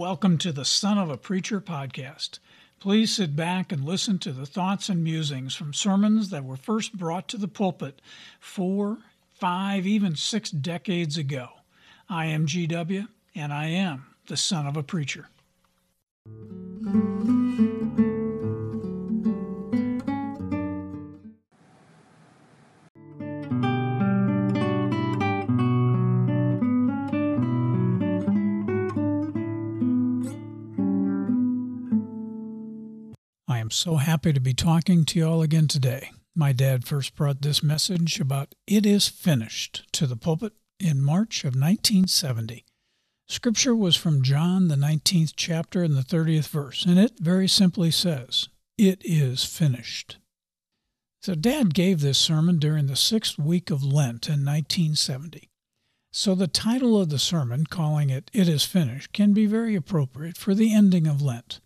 Welcome to the Son of a Preacher podcast. Please sit back and listen to the thoughts and musings from sermons that were first brought to the pulpit four, five, even six decades ago. I am GW, and I am the Son of a Preacher. Am so happy to be talking to you all again today. My dad first brought this message about it is finished to the pulpit in March of 1970. Scripture was from John, the 19th chapter and the 30th verse, and it very simply says, It is finished. So, Dad gave this sermon during the sixth week of Lent in 1970. So, the title of the sermon, calling it It is Finished, can be very appropriate for the ending of Lent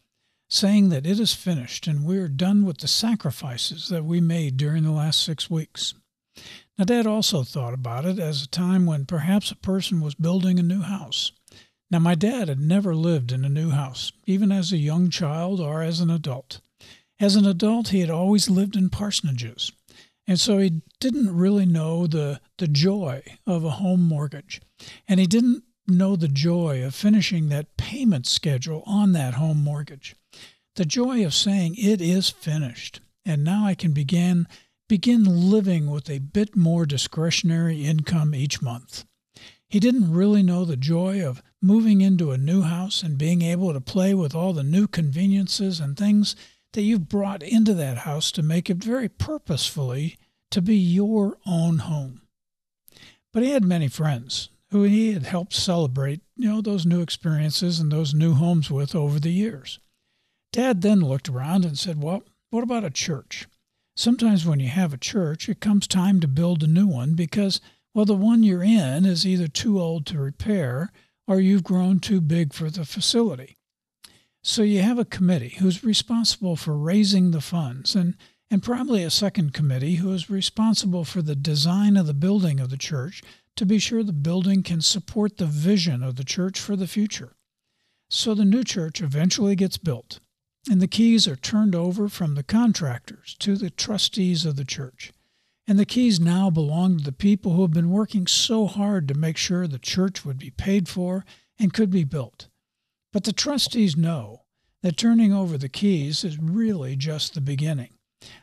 saying that it is finished and we are done with the sacrifices that we made during the last six weeks. Now, Dad also thought about it as a time when perhaps a person was building a new house. Now, my dad had never lived in a new house, even as a young child or as an adult. As an adult, he had always lived in parsonages, and so he didn't really know the, the joy of a home mortgage. And he didn't know the joy of finishing that payment schedule on that home mortgage. The joy of saying it is finished, and now I can begin begin living with a bit more discretionary income each month. He didn't really know the joy of moving into a new house and being able to play with all the new conveniences and things that you've brought into that house to make it very purposefully to be your own home. But he had many friends who he had helped celebrate, you know, those new experiences and those new homes with over the years. Dad then looked around and said, Well, what about a church? Sometimes when you have a church, it comes time to build a new one because, well, the one you're in is either too old to repair or you've grown too big for the facility. So you have a committee who's responsible for raising the funds and, and probably a second committee who is responsible for the design of the building of the church to be sure the building can support the vision of the church for the future. So the new church eventually gets built, and the keys are turned over from the contractors to the trustees of the church. And the keys now belong to the people who have been working so hard to make sure the church would be paid for and could be built. But the trustees know that turning over the keys is really just the beginning.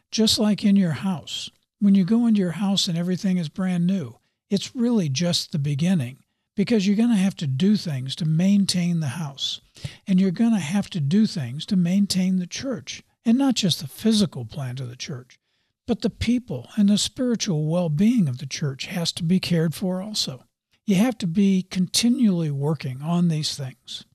Just like in your house, when you go into your house and everything is brand new, it's really just the beginning because you're going to have to do things to maintain the house. And you're going to have to do things to maintain the church. And not just the physical plant of the church, but the people and the spiritual well being of the church has to be cared for also. You have to be continually working on these things.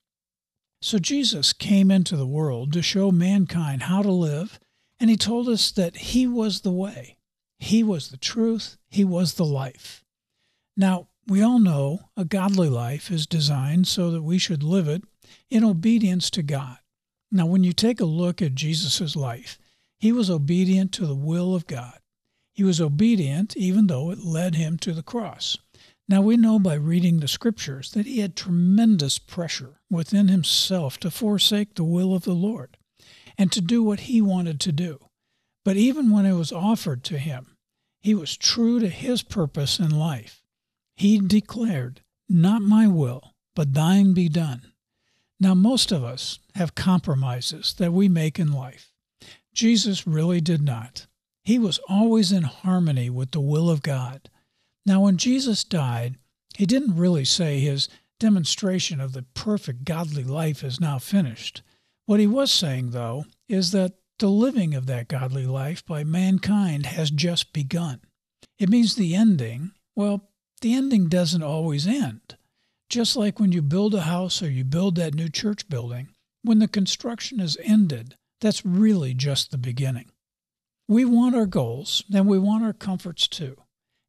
So Jesus came into the world to show mankind how to live, and he told us that he was the way, he was the truth, he was the life. Now, we all know a godly life is designed so that we should live it in obedience to God. Now, when you take a look at Jesus' life, he was obedient to the will of God. He was obedient even though it led him to the cross. Now, we know by reading the scriptures that he had tremendous pressure within himself to forsake the will of the Lord and to do what he wanted to do. But even when it was offered to him, he was true to his purpose in life he declared, Not my will, but thine be done. Now, most of us have compromises that we make in life. Jesus really did not. He was always in harmony with the will of God. Now, when Jesus died, he didn't really say his demonstration of the perfect godly life is now finished. What he was saying, though, is that the living of that godly life by mankind has just begun. It means the ending, well, the ending doesn't always end. Just like when you build a house or you build that new church building, when the construction is ended, that's really just the beginning. We want our goals and we want our comforts too.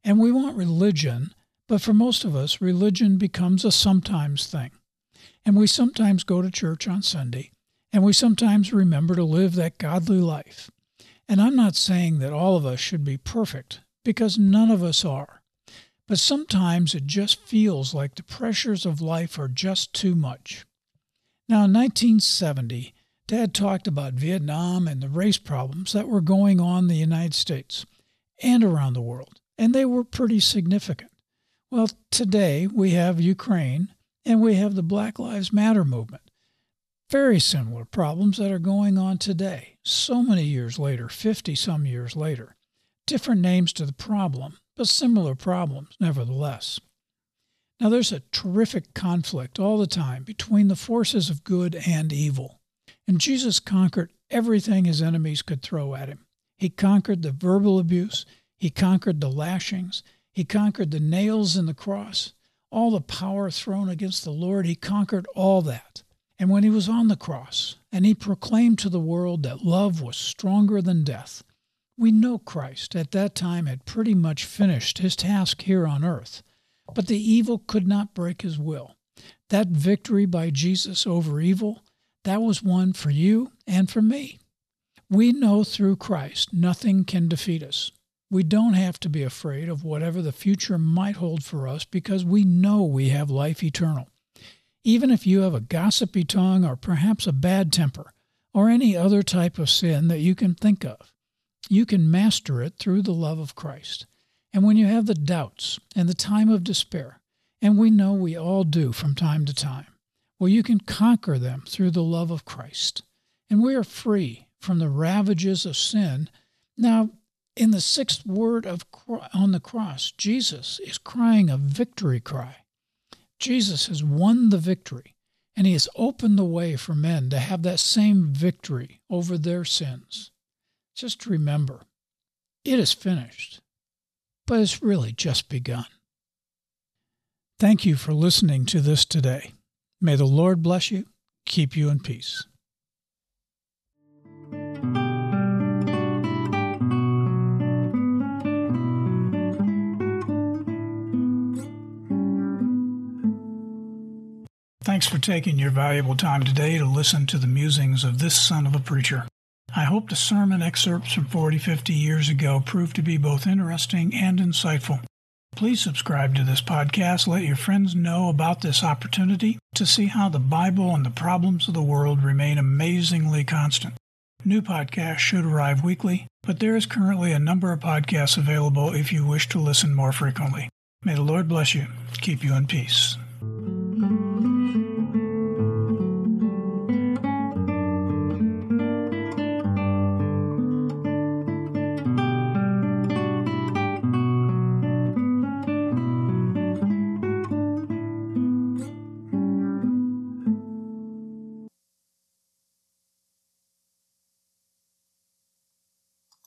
And we want religion, but for most of us, religion becomes a sometimes thing. And we sometimes go to church on Sunday, and we sometimes remember to live that godly life. And I'm not saying that all of us should be perfect, because none of us are. But sometimes it just feels like the pressures of life are just too much. Now, in 1970, Dad talked about Vietnam and the race problems that were going on in the United States and around the world, and they were pretty significant. Well, today we have Ukraine and we have the Black Lives Matter movement. Very similar problems that are going on today, so many years later, 50 some years later. Different names to the problem, but similar problems nevertheless. Now, there's a terrific conflict all the time between the forces of good and evil. And Jesus conquered everything his enemies could throw at him. He conquered the verbal abuse, he conquered the lashings, he conquered the nails in the cross, all the power thrown against the Lord. He conquered all that. And when he was on the cross and he proclaimed to the world that love was stronger than death, we know Christ at that time had pretty much finished his task here on earth. But the evil could not break his will. That victory by Jesus over evil, that was won for you and for me. We know through Christ nothing can defeat us. We don't have to be afraid of whatever the future might hold for us because we know we have life eternal. Even if you have a gossipy tongue or perhaps a bad temper or any other type of sin that you can think of, you can master it through the love of Christ. And when you have the doubts and the time of despair, and we know we all do from time to time, well, you can conquer them through the love of Christ. And we are free from the ravages of sin. Now, in the sixth word of on the cross, Jesus is crying a victory cry. Jesus has won the victory, and he has opened the way for men to have that same victory over their sins. Just remember, it is finished but it's really just begun. Thank you for listening to this today. May the Lord bless you, keep you in peace. Thanks for taking your valuable time today to listen to the musings of this son of a preacher. I hope the sermon excerpts from 40, 50 years ago proved to be both interesting and insightful. Please subscribe to this podcast. Let your friends know about this opportunity to see how the Bible and the problems of the world remain amazingly constant. New podcasts should arrive weekly, but there is currently a number of podcasts available if you wish to listen more frequently. May the Lord bless you, keep you in peace.